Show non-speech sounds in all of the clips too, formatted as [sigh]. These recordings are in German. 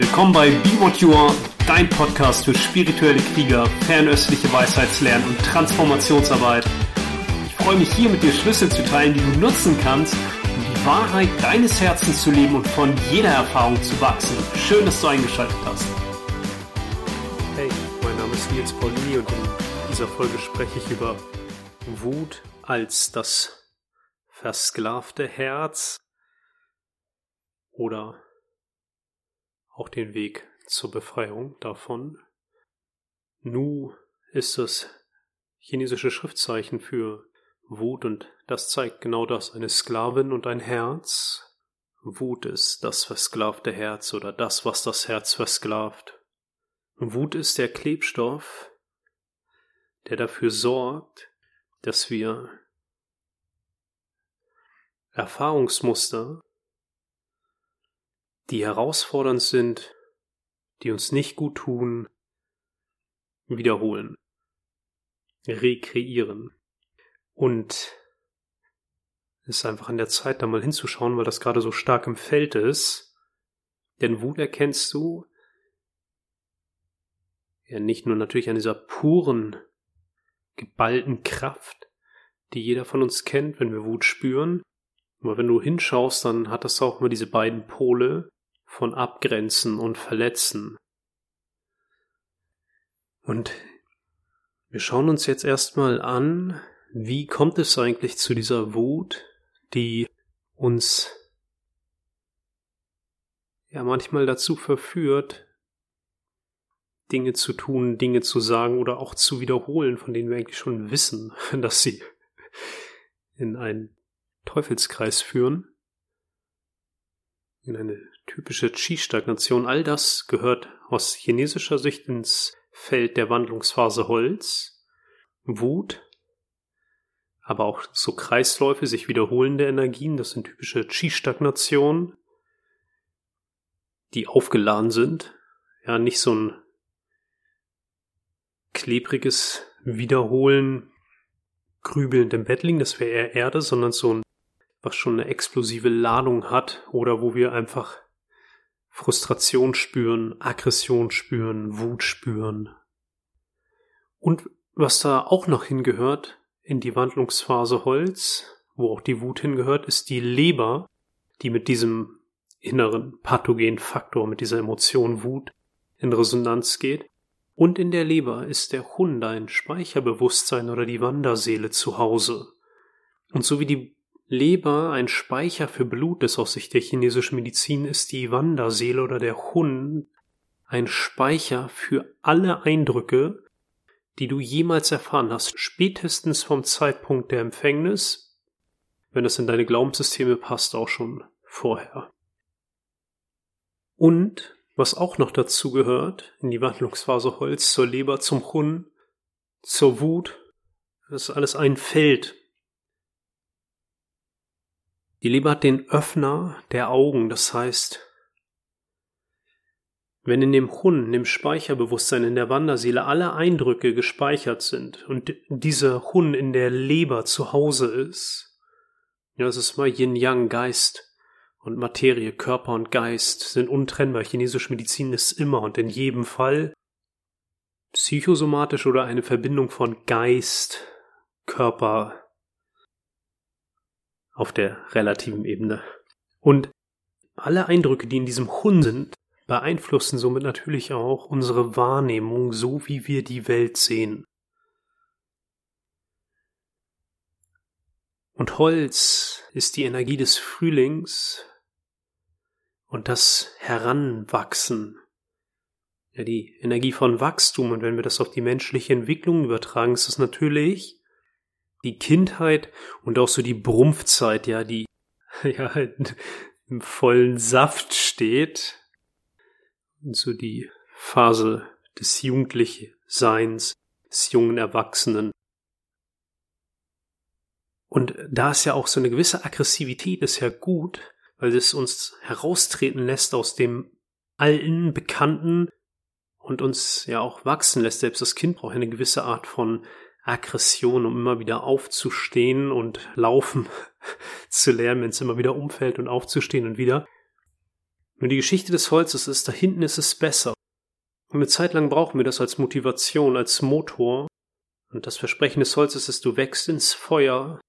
Willkommen bei Be What You Are, dein Podcast für spirituelle Krieger, fernöstliche Weisheitslernen und Transformationsarbeit. Ich freue mich hier mit dir Schlüssel zu teilen, die du nutzen kannst, um die Wahrheit deines Herzens zu leben und von jeder Erfahrung zu wachsen. Schön, dass du eingeschaltet hast. Hey, mein Name ist Nils Paulini und in dieser Folge spreche ich über Wut als das versklavte Herz oder auch den Weg zur Befreiung davon. Nu ist das chinesische Schriftzeichen für Wut und das zeigt genau das, eine Sklavin und ein Herz. Wut ist das versklavte Herz oder das, was das Herz versklavt. Wut ist der Klebstoff, der dafür sorgt, dass wir Erfahrungsmuster die herausfordernd sind, die uns nicht gut tun, wiederholen, rekreieren. Und es ist einfach an der Zeit, da mal hinzuschauen, weil das gerade so stark im Feld ist. Denn Wut erkennst du ja nicht nur natürlich an dieser puren, geballten Kraft, die jeder von uns kennt, wenn wir Wut spüren. Aber wenn du hinschaust, dann hat das auch immer diese beiden Pole, von Abgrenzen und Verletzen. Und wir schauen uns jetzt erstmal an, wie kommt es eigentlich zu dieser Wut, die uns ja manchmal dazu verführt, Dinge zu tun, Dinge zu sagen oder auch zu wiederholen, von denen wir eigentlich schon wissen, [laughs] dass sie in einen Teufelskreis führen, in eine typische Qi-Stagnation, all das gehört aus chinesischer Sicht ins Feld der Wandlungsphase Holz, Wut, aber auch so Kreisläufe, sich wiederholende Energien, das sind typische Qi-Stagnationen, die aufgeladen sind, ja, nicht so ein klebriges Wiederholen, grübelnd im Bett liegen, das wäre eher Erde, sondern so ein, was schon eine explosive Ladung hat oder wo wir einfach Frustration spüren, Aggression spüren, Wut spüren. Und was da auch noch hingehört in die Wandlungsphase Holz, wo auch die Wut hingehört, ist die Leber, die mit diesem inneren pathogenen Faktor, mit dieser Emotion Wut in Resonanz geht. Und in der Leber ist der Hund ein Speicherbewusstsein oder die Wanderseele zu Hause. Und so wie die Leber ein Speicher für Blut ist aus Sicht der chinesischen Medizin, ist die Wanderseele oder der Hund ein Speicher für alle Eindrücke, die du jemals erfahren hast, spätestens vom Zeitpunkt der Empfängnis, wenn das in deine Glaubenssysteme passt, auch schon vorher. Und was auch noch dazu gehört, in die Wandlungsphase Holz, zur Leber, zum Hund, zur Wut, das ist alles ein Feld, die Leber hat den Öffner der Augen, das heißt, wenn in dem Hund, in dem Speicherbewusstsein, in der Wanderseele alle Eindrücke gespeichert sind und dieser Hund in der Leber zu Hause ist, ja, das ist mal Yin-Yang, Geist und Materie, Körper und Geist sind untrennbar. Chinesische Medizin ist immer und in jedem Fall psychosomatisch oder eine Verbindung von Geist, Körper, auf der relativen Ebene. Und alle Eindrücke, die in diesem Hund sind, beeinflussen somit natürlich auch unsere Wahrnehmung, so wie wir die Welt sehen. Und Holz ist die Energie des Frühlings und das Heranwachsen. Ja, die Energie von Wachstum. Und wenn wir das auf die menschliche Entwicklung übertragen, ist es natürlich die Kindheit und auch so die Brumpfzeit, ja, die [laughs] ja im vollen Saft steht. Und so die Phase des Jugendlichseins, des jungen Erwachsenen. Und da ist ja auch so eine gewisse Aggressivität, ist ja gut, weil es uns heraustreten lässt aus dem alten, bekannten und uns ja auch wachsen lässt. Selbst das Kind braucht eine gewisse Art von Aggression, um immer wieder aufzustehen und laufen [laughs] zu lernen, wenn es immer wieder umfällt und aufzustehen und wieder. Nur die Geschichte des Holzes ist, da hinten ist es besser. Und eine Zeit lang brauchen wir das als Motivation, als Motor. Und das Versprechen des Holzes ist, du wächst ins Feuer,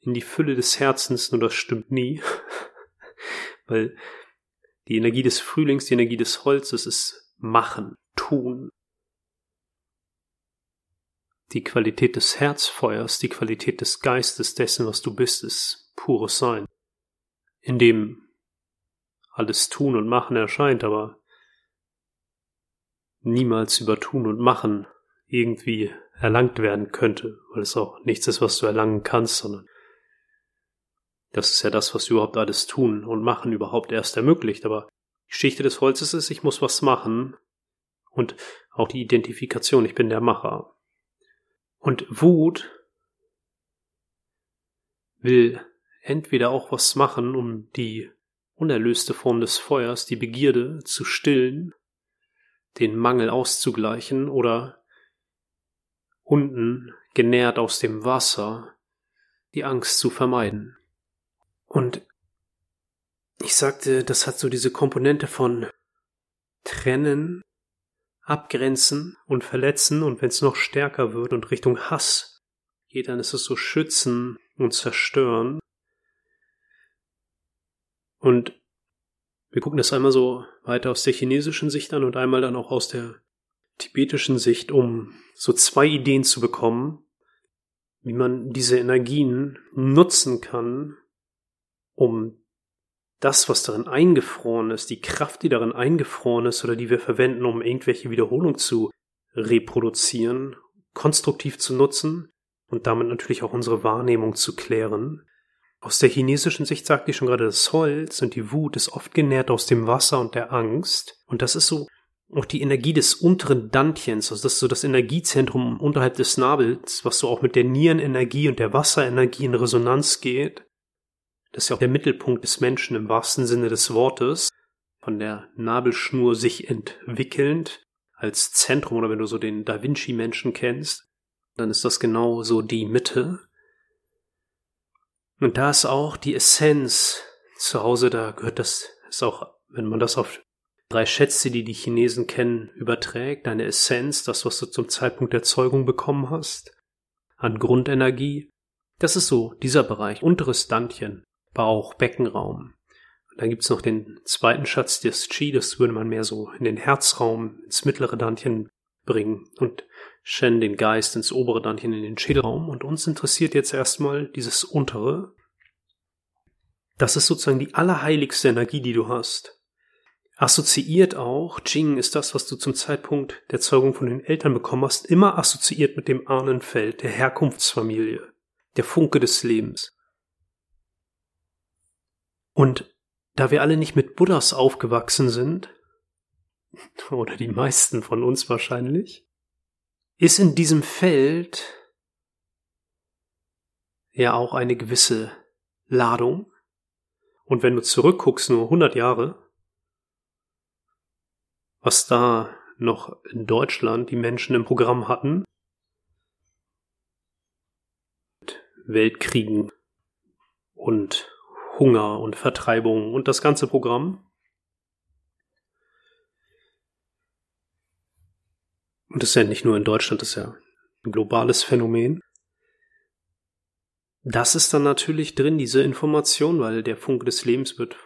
in die Fülle des Herzens, nur das stimmt nie. [laughs] Weil die Energie des Frühlings, die Energie des Holzes ist machen, tun. Die Qualität des Herzfeuers, die Qualität des Geistes dessen, was du bist, ist pures Sein. In dem alles Tun und Machen erscheint, aber niemals über Tun und Machen irgendwie erlangt werden könnte, weil es auch nichts ist, was du erlangen kannst, sondern das ist ja das, was überhaupt alles tun und machen überhaupt erst ermöglicht. Aber die Geschichte des Holzes ist, ich muss was machen und auch die Identifikation, ich bin der Macher. Und Wut will entweder auch was machen, um die unerlöste Form des Feuers, die Begierde, zu stillen, den Mangel auszugleichen oder unten, genährt aus dem Wasser, die Angst zu vermeiden. Und ich sagte, das hat so diese Komponente von trennen, abgrenzen und verletzen und wenn es noch stärker wird und Richtung Hass geht, dann ist es so schützen und zerstören. Und wir gucken das einmal so weiter aus der chinesischen Sicht an und einmal dann auch aus der tibetischen Sicht, um so zwei Ideen zu bekommen, wie man diese Energien nutzen kann, um das, was darin eingefroren ist, die Kraft, die darin eingefroren ist oder die wir verwenden, um irgendwelche Wiederholungen zu reproduzieren, konstruktiv zu nutzen und damit natürlich auch unsere Wahrnehmung zu klären. Aus der chinesischen Sicht sagte ich schon gerade, das Holz und die Wut ist oft genährt aus dem Wasser und der Angst. Und das ist so auch die Energie des unteren Dantchens, also das ist so das Energiezentrum unterhalb des Nabels, was so auch mit der Nierenenergie und der Wasserenergie in Resonanz geht. Das ist ja auch der Mittelpunkt des Menschen im wahrsten Sinne des Wortes, von der Nabelschnur sich entwickelnd als Zentrum oder wenn du so den Da Vinci Menschen kennst, dann ist das genau so die Mitte. Und da ist auch die Essenz zu Hause, da gehört das, ist auch, wenn man das auf drei Schätze, die die Chinesen kennen, überträgt, deine Essenz, das, was du zum Zeitpunkt der Zeugung bekommen hast, an Grundenergie, das ist so dieser Bereich, unteres Dantchen, Bauch, Beckenraum. Und dann gibt's noch den zweiten Schatz, das Qi, das würde man mehr so in den Herzraum, ins mittlere Dantchen bringen und Shen den Geist ins obere Dantchen, in den Schädelraum. Und uns interessiert jetzt erstmal dieses untere. Das ist sozusagen die allerheiligste Energie, die du hast. Assoziiert auch, Jing ist das, was du zum Zeitpunkt der Zeugung von den Eltern bekommen hast, immer assoziiert mit dem Ahnenfeld, der Herkunftsfamilie, der Funke des Lebens. Und da wir alle nicht mit Buddhas aufgewachsen sind, [laughs] oder die meisten von uns wahrscheinlich, ist in diesem Feld ja auch eine gewisse Ladung. Und wenn du zurückguckst, nur 100 Jahre, was da noch in Deutschland die Menschen im Programm hatten, Weltkriegen und Hunger und Vertreibung und das ganze Programm. Und das ist ja nicht nur in Deutschland, das ist ja ein globales Phänomen. Das ist dann natürlich drin, diese Information, weil der Funke des Lebens wird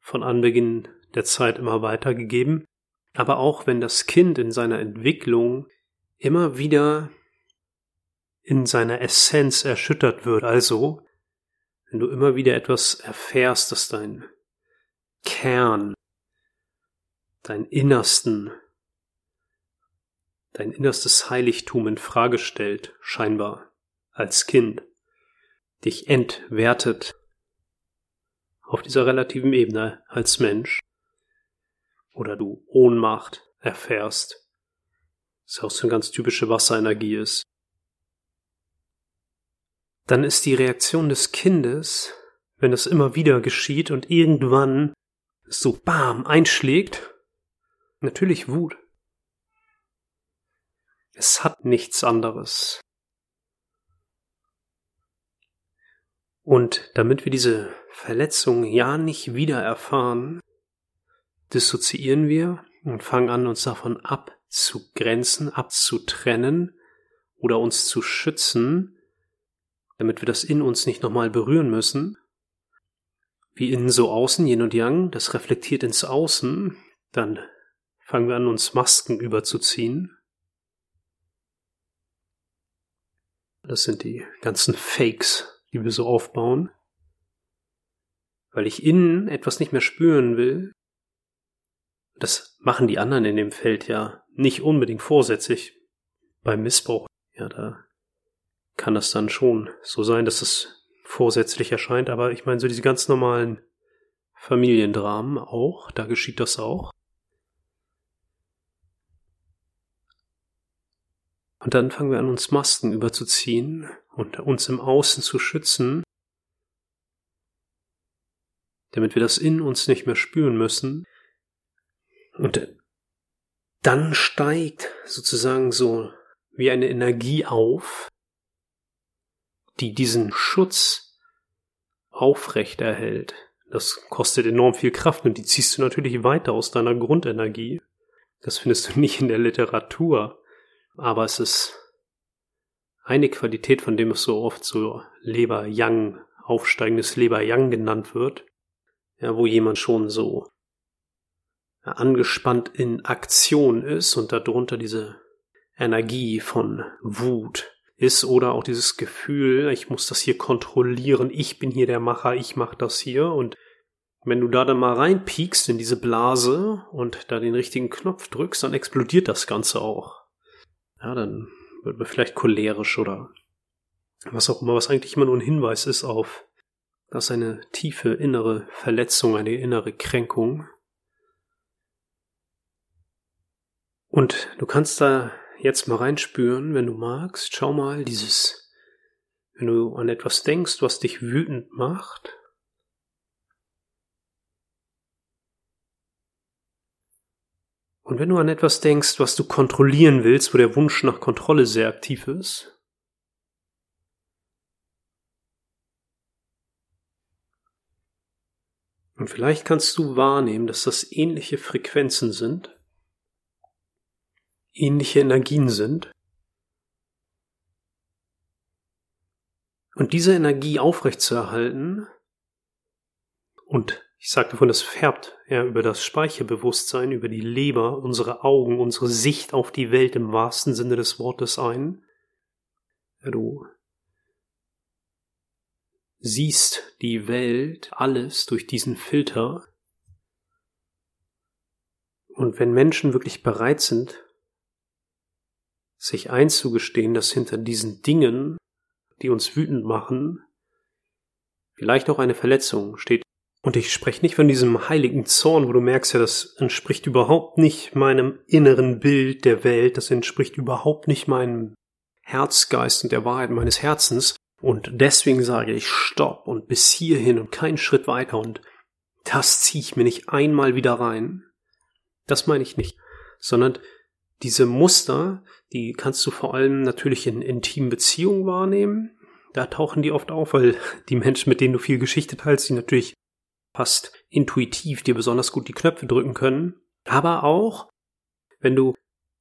von Anbeginn der Zeit immer weitergegeben. Aber auch wenn das Kind in seiner Entwicklung immer wieder in seiner Essenz erschüttert wird, also wenn du immer wieder etwas erfährst, das dein Kern, dein Innersten, dein innerstes Heiligtum in Frage stellt, scheinbar, als Kind, dich entwertet auf dieser relativen Ebene als Mensch, oder du Ohnmacht erfährst, was auch so eine ganz typische Wasserenergie ist, dann ist die Reaktion des Kindes, wenn das immer wieder geschieht und irgendwann so bam einschlägt, natürlich Wut. Es hat nichts anderes. Und damit wir diese Verletzung ja nicht wieder erfahren, dissoziieren wir und fangen an, uns davon abzugrenzen, abzutrennen oder uns zu schützen, damit wir das in uns nicht nochmal berühren müssen. Wie innen so außen, Yin und Yang, das reflektiert ins Außen, dann fangen wir an, uns Masken überzuziehen. Das sind die ganzen Fakes, die wir so aufbauen. Weil ich innen etwas nicht mehr spüren will. Das machen die anderen in dem Feld ja nicht unbedingt vorsätzlich. Beim Missbrauch, ja, da kann das dann schon so sein, dass es vorsätzlich erscheint. Aber ich meine, so diese ganz normalen Familiendramen auch, da geschieht das auch. Und dann fangen wir an, uns Masken überzuziehen und uns im Außen zu schützen, damit wir das in uns nicht mehr spüren müssen. Und dann steigt sozusagen so wie eine Energie auf, die diesen Schutz aufrecht erhält. Das kostet enorm viel Kraft und die ziehst du natürlich weiter aus deiner Grundenergie. Das findest du [laughs] nicht in der Literatur. Aber es ist eine Qualität, von dem es so oft so Leber-Yang, aufsteigendes Leber-Yang genannt wird, ja, wo jemand schon so angespannt in Aktion ist und darunter diese Energie von Wut ist oder auch dieses Gefühl, ich muss das hier kontrollieren, ich bin hier der Macher, ich mach das hier und wenn du da dann mal reinpiekst in diese Blase und da den richtigen Knopf drückst, dann explodiert das Ganze auch ja, dann wird man vielleicht cholerisch oder was auch immer, was eigentlich immer nur ein Hinweis ist auf, dass eine tiefe innere Verletzung, eine innere Kränkung. Und du kannst da jetzt mal reinspüren, wenn du magst. Schau mal, dieses, wenn du an etwas denkst, was dich wütend macht, Und wenn du an etwas denkst, was du kontrollieren willst, wo der Wunsch nach Kontrolle sehr aktiv ist, und vielleicht kannst du wahrnehmen, dass das ähnliche Frequenzen sind, ähnliche Energien sind, und diese Energie aufrechtzuerhalten und ich sagte davon, das färbt ja über das Speicherbewusstsein, über die Leber, unsere Augen, unsere Sicht auf die Welt im wahrsten Sinne des Wortes ein. Ja, du siehst die Welt, alles durch diesen Filter. Und wenn Menschen wirklich bereit sind, sich einzugestehen, dass hinter diesen Dingen, die uns wütend machen, vielleicht auch eine Verletzung steht, und ich spreche nicht von diesem heiligen Zorn, wo du merkst ja, das entspricht überhaupt nicht meinem inneren Bild der Welt, das entspricht überhaupt nicht meinem Herzgeist und der Wahrheit meines Herzens. Und deswegen sage ich Stopp und bis hierhin und keinen Schritt weiter und das ziehe ich mir nicht einmal wieder rein. Das meine ich nicht, sondern diese Muster, die kannst du vor allem natürlich in intimen Beziehungen wahrnehmen. Da tauchen die oft auf, weil [laughs] die Menschen, mit denen du viel Geschichte teilst, die natürlich fast intuitiv dir besonders gut die Knöpfe drücken können. Aber auch, wenn du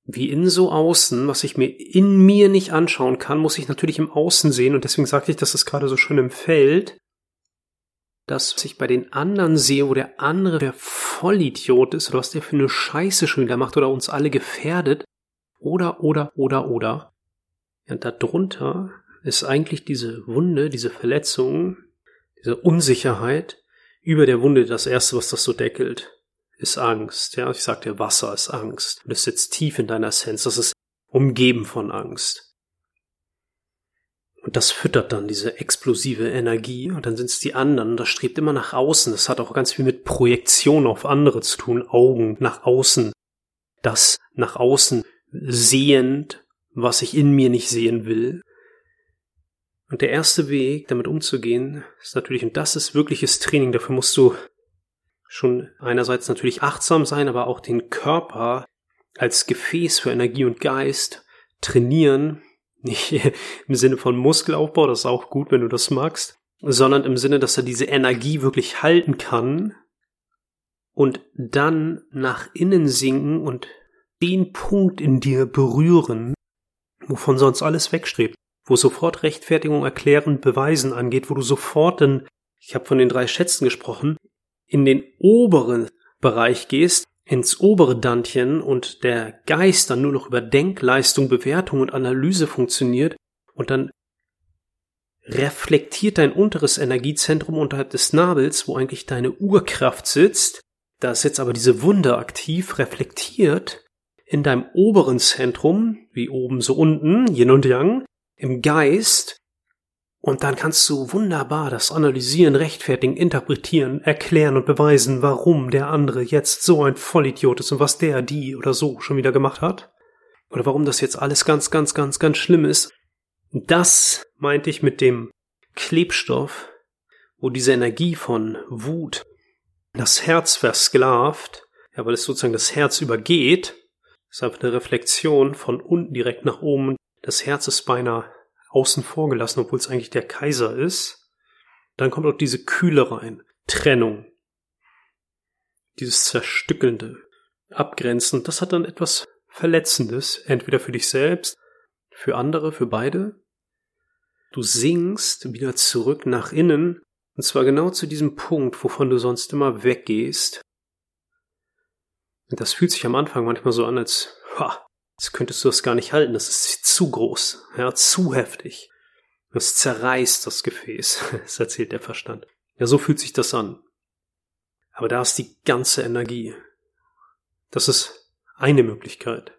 wie in so außen, was ich mir in mir nicht anschauen kann, muss ich natürlich im Außen sehen. Und deswegen sagte ich, dass es gerade so schön im Feld, dass ich bei den anderen sehe, wo der andere der Vollidiot ist oder was der für eine Scheiße schon wieder macht oder uns alle gefährdet. Oder, oder, oder, oder. Und darunter ist eigentlich diese Wunde, diese Verletzung, diese Unsicherheit, über der Wunde das erste, was das so deckelt, ist Angst. Ja, ich sagte, Wasser ist Angst. Und es sitzt tief in deiner Essenz. Das ist umgeben von Angst. Und das füttert dann diese explosive Energie und dann sind es die anderen und das strebt immer nach außen. Das hat auch ganz viel mit Projektion auf andere zu tun, Augen nach außen. Das nach außen sehend, was ich in mir nicht sehen will. Und der erste Weg, damit umzugehen, ist natürlich, und das ist wirkliches Training, dafür musst du schon einerseits natürlich achtsam sein, aber auch den Körper als Gefäß für Energie und Geist trainieren. [laughs] Nicht im Sinne von Muskelaufbau, das ist auch gut, wenn du das magst, sondern im Sinne, dass er diese Energie wirklich halten kann und dann nach innen sinken und den Punkt in dir berühren, wovon sonst alles wegstrebt, wo sofort Rechtfertigung, Erklären, Beweisen angeht, wo du sofort in, ich habe von den drei Schätzen gesprochen, in den oberen Bereich gehst, ins obere Dantchen und der Geist dann nur noch über Denkleistung, Bewertung und Analyse funktioniert und dann reflektiert dein unteres Energiezentrum unterhalb des Nabels, wo eigentlich deine Urkraft sitzt. Da ist jetzt aber diese Wunde aktiv, reflektiert in deinem oberen Zentrum, wie oben so unten, Yin und Yang, im Geist. Und dann kannst du wunderbar das analysieren, rechtfertigen, interpretieren, erklären und beweisen, warum der andere jetzt so ein Vollidiot ist und was der, die oder so schon wieder gemacht hat. Oder warum das jetzt alles ganz, ganz, ganz, ganz schlimm ist. Das meinte ich mit dem Klebstoff, wo diese Energie von Wut das Herz versklavt, ja, weil es sozusagen das Herz übergeht, ist einfach eine Reflexion von unten direkt nach oben. Das Herz ist beinahe außen vor gelassen, obwohl es eigentlich der Kaiser ist. Dann kommt auch diese Kühle rein. Trennung. Dieses Zerstückelnde. Abgrenzen. Das hat dann etwas Verletzendes. Entweder für dich selbst, für andere, für beide. Du sinkst wieder zurück nach innen, und zwar genau zu diesem Punkt, wovon du sonst immer weggehst. Das fühlt sich am Anfang manchmal so an, als, ha, das könntest du das gar nicht halten, das ist zu groß, ja, zu heftig. Das zerreißt das Gefäß, [laughs] das erzählt der Verstand. Ja, so fühlt sich das an. Aber da ist die ganze Energie. Das ist eine Möglichkeit.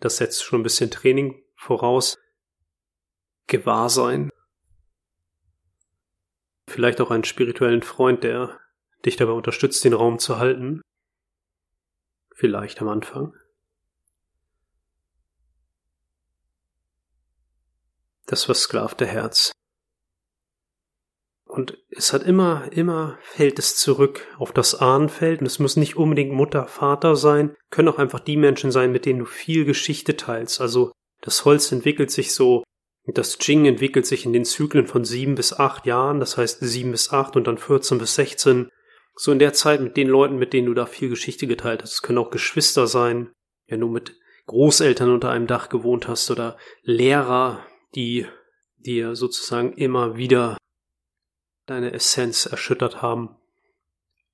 Das setzt schon ein bisschen Training voraus. Gewahrsein. Vielleicht auch einen spirituellen Freund, der dich dabei unterstützt, den Raum zu halten. Vielleicht am Anfang. Das versklavte Herz. Und es hat immer, immer fällt es zurück auf das Ahnenfeld. Und es muss nicht unbedingt Mutter, Vater sein, können auch einfach die Menschen sein, mit denen du viel Geschichte teilst. Also das Holz entwickelt sich so das Jing entwickelt sich in den Zyklen von sieben bis acht Jahren, das heißt sieben bis acht und dann 14 bis 16. So in der Zeit mit den Leuten, mit denen du da viel Geschichte geteilt hast. Es können auch Geschwister sein, wenn du mit Großeltern unter einem Dach gewohnt hast oder Lehrer, die dir sozusagen immer wieder deine Essenz erschüttert haben.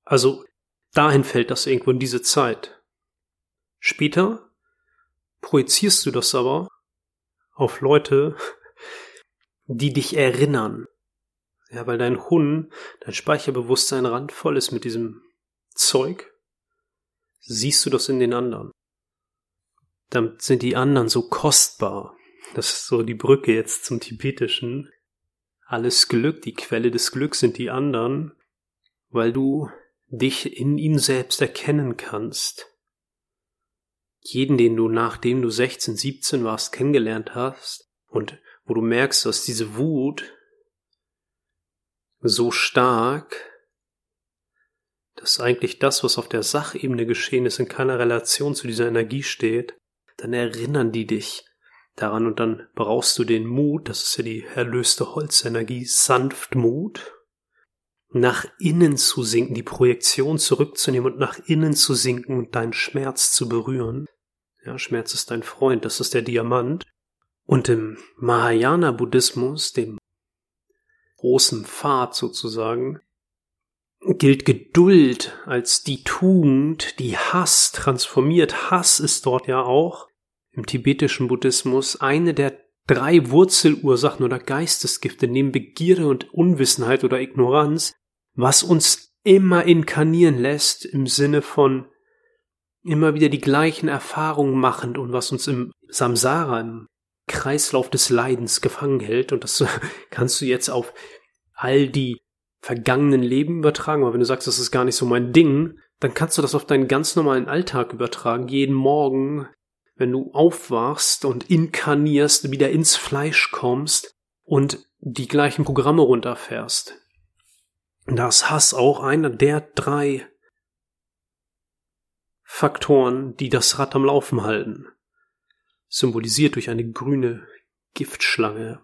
Also dahin fällt das irgendwo in diese Zeit. Später projizierst du das aber auf Leute, [laughs] die dich erinnern. Ja, weil dein Hund, dein Speicherbewusstsein randvoll ist mit diesem Zeug, siehst du das in den anderen. Damit sind die anderen so kostbar. Das ist so die Brücke jetzt zum Tibetischen. Alles Glück, die Quelle des Glücks sind die anderen, weil du dich in ihm selbst erkennen kannst. Jeden, den du nachdem du 16, 17 warst, kennengelernt hast und wo du merkst, dass diese Wut so stark, dass eigentlich das, was auf der Sachebene geschehen ist, in keiner Relation zu dieser Energie steht, dann erinnern die dich daran und dann brauchst du den Mut, das ist ja die erlöste Holzenergie, Sanftmut, nach innen zu sinken, die Projektion zurückzunehmen und nach innen zu sinken und deinen Schmerz zu berühren. Ja, Schmerz ist dein Freund, das ist der Diamant. Und im Mahayana-Buddhismus, dem großen Pfad sozusagen, gilt Geduld als die Tugend, die Hass transformiert. Hass ist dort ja auch im tibetischen Buddhismus eine der drei Wurzelursachen oder Geistesgifte neben Begierde und Unwissenheit oder Ignoranz, was uns immer inkarnieren lässt im Sinne von immer wieder die gleichen Erfahrungen machend und was uns im Samsara, im Kreislauf des Leidens gefangen hält. Und das [laughs] kannst du jetzt auf all die vergangenen Leben übertragen. Aber wenn du sagst, das ist gar nicht so mein Ding, dann kannst du das auf deinen ganz normalen Alltag übertragen. Jeden Morgen, wenn du aufwachst und inkarnierst, wieder ins Fleisch kommst und die gleichen Programme runterfährst. Da ist Hass auch einer der drei Faktoren, die das Rad am Laufen halten symbolisiert durch eine grüne Giftschlange.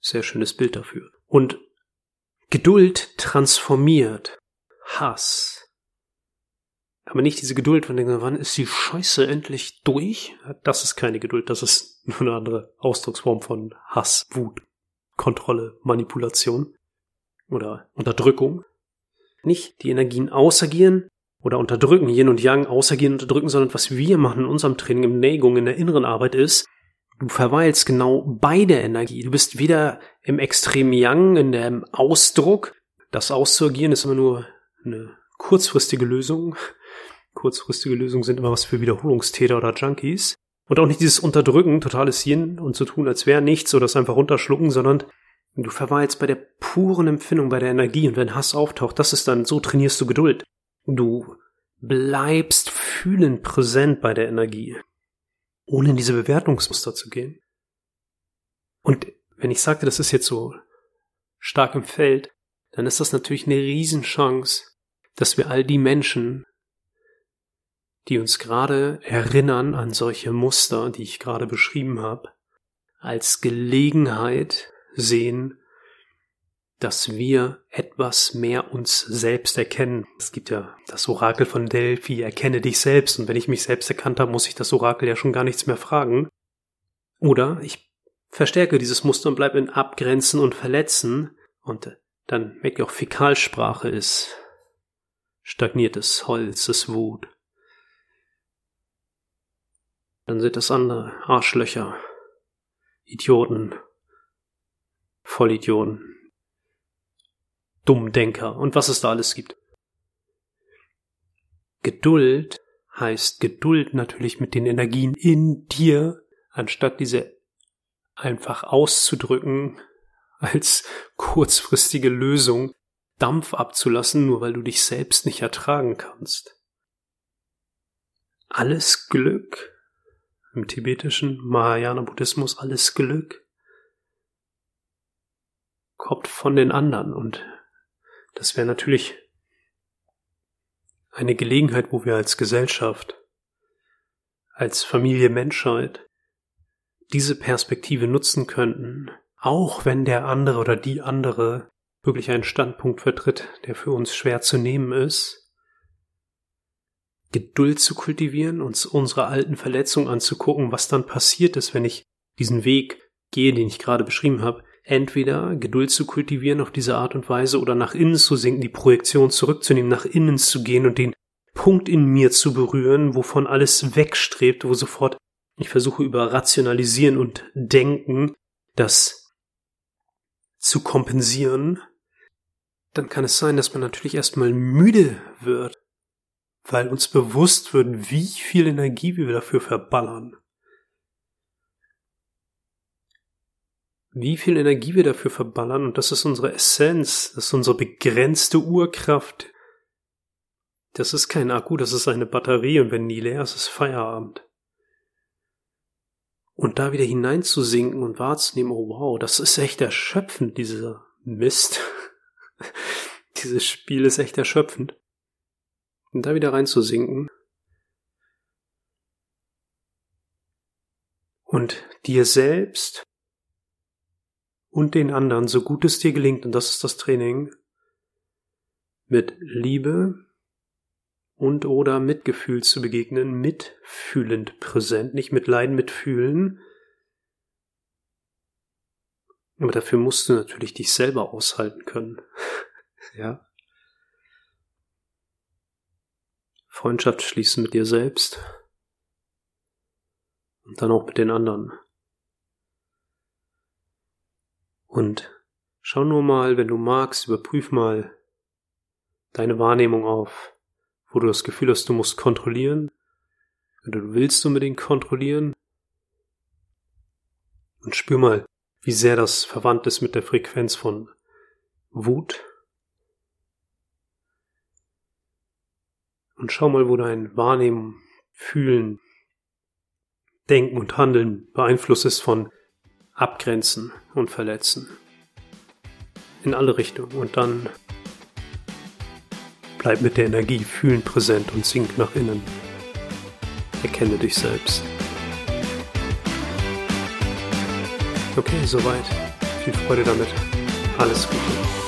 Sehr schönes Bild dafür. Und Geduld transformiert Hass. Aber nicht diese Geduld von denken, wann ist die Scheiße endlich durch? Das ist keine Geduld, das ist nur eine andere Ausdrucksform von Hass, Wut, Kontrolle, Manipulation oder Unterdrückung. Nicht die Energien ausagieren oder unterdrücken, Yin und Yang ausagieren, unterdrücken, sondern was wir machen in unserem Training, im Neigung, in der inneren Arbeit ist, du verweilst genau bei der Energie. Du bist weder im Extrem Yang, in dem Ausdruck. Das auszuagieren ist immer nur eine kurzfristige Lösung. Kurzfristige Lösungen sind immer was für Wiederholungstäter oder Junkies. Und auch nicht dieses Unterdrücken, totales Yin und zu tun, als wäre nichts oder es einfach runterschlucken, sondern du verweilst bei der puren Empfindung, bei der Energie und wenn Hass auftaucht, das ist dann, so trainierst du Geduld. Du bleibst fühlend präsent bei der Energie, ohne in diese Bewertungsmuster zu gehen. Und wenn ich sagte, das ist jetzt so stark im Feld, dann ist das natürlich eine Riesenchance, dass wir all die Menschen, die uns gerade erinnern an solche Muster, die ich gerade beschrieben habe, als Gelegenheit sehen, dass wir etwas mehr uns selbst erkennen. Es gibt ja das Orakel von Delphi, erkenne dich selbst, und wenn ich mich selbst erkannt habe, muss ich das Orakel ja schon gar nichts mehr fragen. Oder ich verstärke dieses Muster und bleibe in Abgrenzen und Verletzen, und dann merke ich auch Fäkalsprache ist stagniertes Holz, ist Wut. Dann sind das andere Arschlöcher, Idioten, Vollidioten, Dummdenker und was es da alles gibt. Geduld heißt Geduld natürlich mit den Energien in dir, anstatt diese einfach auszudrücken als kurzfristige Lösung, Dampf abzulassen, nur weil du dich selbst nicht ertragen kannst. Alles Glück im tibetischen Mahayana Buddhismus, alles Glück kommt von den anderen und das wäre natürlich eine Gelegenheit, wo wir als Gesellschaft, als Familie Menschheit diese Perspektive nutzen könnten, auch wenn der andere oder die andere wirklich einen Standpunkt vertritt, der für uns schwer zu nehmen ist, Geduld zu kultivieren, uns unsere alten Verletzungen anzugucken, was dann passiert ist, wenn ich diesen Weg gehe, den ich gerade beschrieben habe, entweder Geduld zu kultivieren auf diese Art und Weise oder nach innen zu sinken, die Projektion zurückzunehmen, nach innen zu gehen und den Punkt in mir zu berühren, wovon alles wegstrebt, wo sofort ich versuche über Rationalisieren und Denken das zu kompensieren, dann kann es sein, dass man natürlich erstmal müde wird, weil uns bewusst wird, wie viel Energie wir dafür verballern. Wie viel Energie wir dafür verballern und das ist unsere Essenz, das ist unsere begrenzte Urkraft. Das ist kein Akku, das ist eine Batterie und wenn die leer ist, ist Feierabend. Und da wieder hineinzusinken und wahrzunehmen, oh wow, das ist echt erschöpfend, dieser Mist. [laughs] Dieses Spiel ist echt erschöpfend. Und da wieder reinzusinken. Und dir selbst und den anderen, so gut es dir gelingt, und das ist das Training, mit Liebe und oder Mitgefühl zu begegnen, mitfühlend präsent, nicht mit Leiden, mitfühlen, aber dafür musst du natürlich dich selber aushalten können. [laughs] ja. Freundschaft schließen mit dir selbst und dann auch mit den anderen. Und schau nur mal, wenn du magst, überprüf mal deine Wahrnehmung auf, wo du das Gefühl hast, du musst kontrollieren, oder du willst unbedingt kontrollieren. Und spür mal, wie sehr das verwandt ist mit der Frequenz von Wut. Und schau mal, wo dein Wahrnehmen, Fühlen, Denken und Handeln beeinflusst ist von Abgrenzen und Verletzen. In alle Richtungen. Und dann bleib mit der Energie fühlen präsent und sink nach innen. Erkenne dich selbst. Okay, soweit. Viel Freude damit. Alles Gute.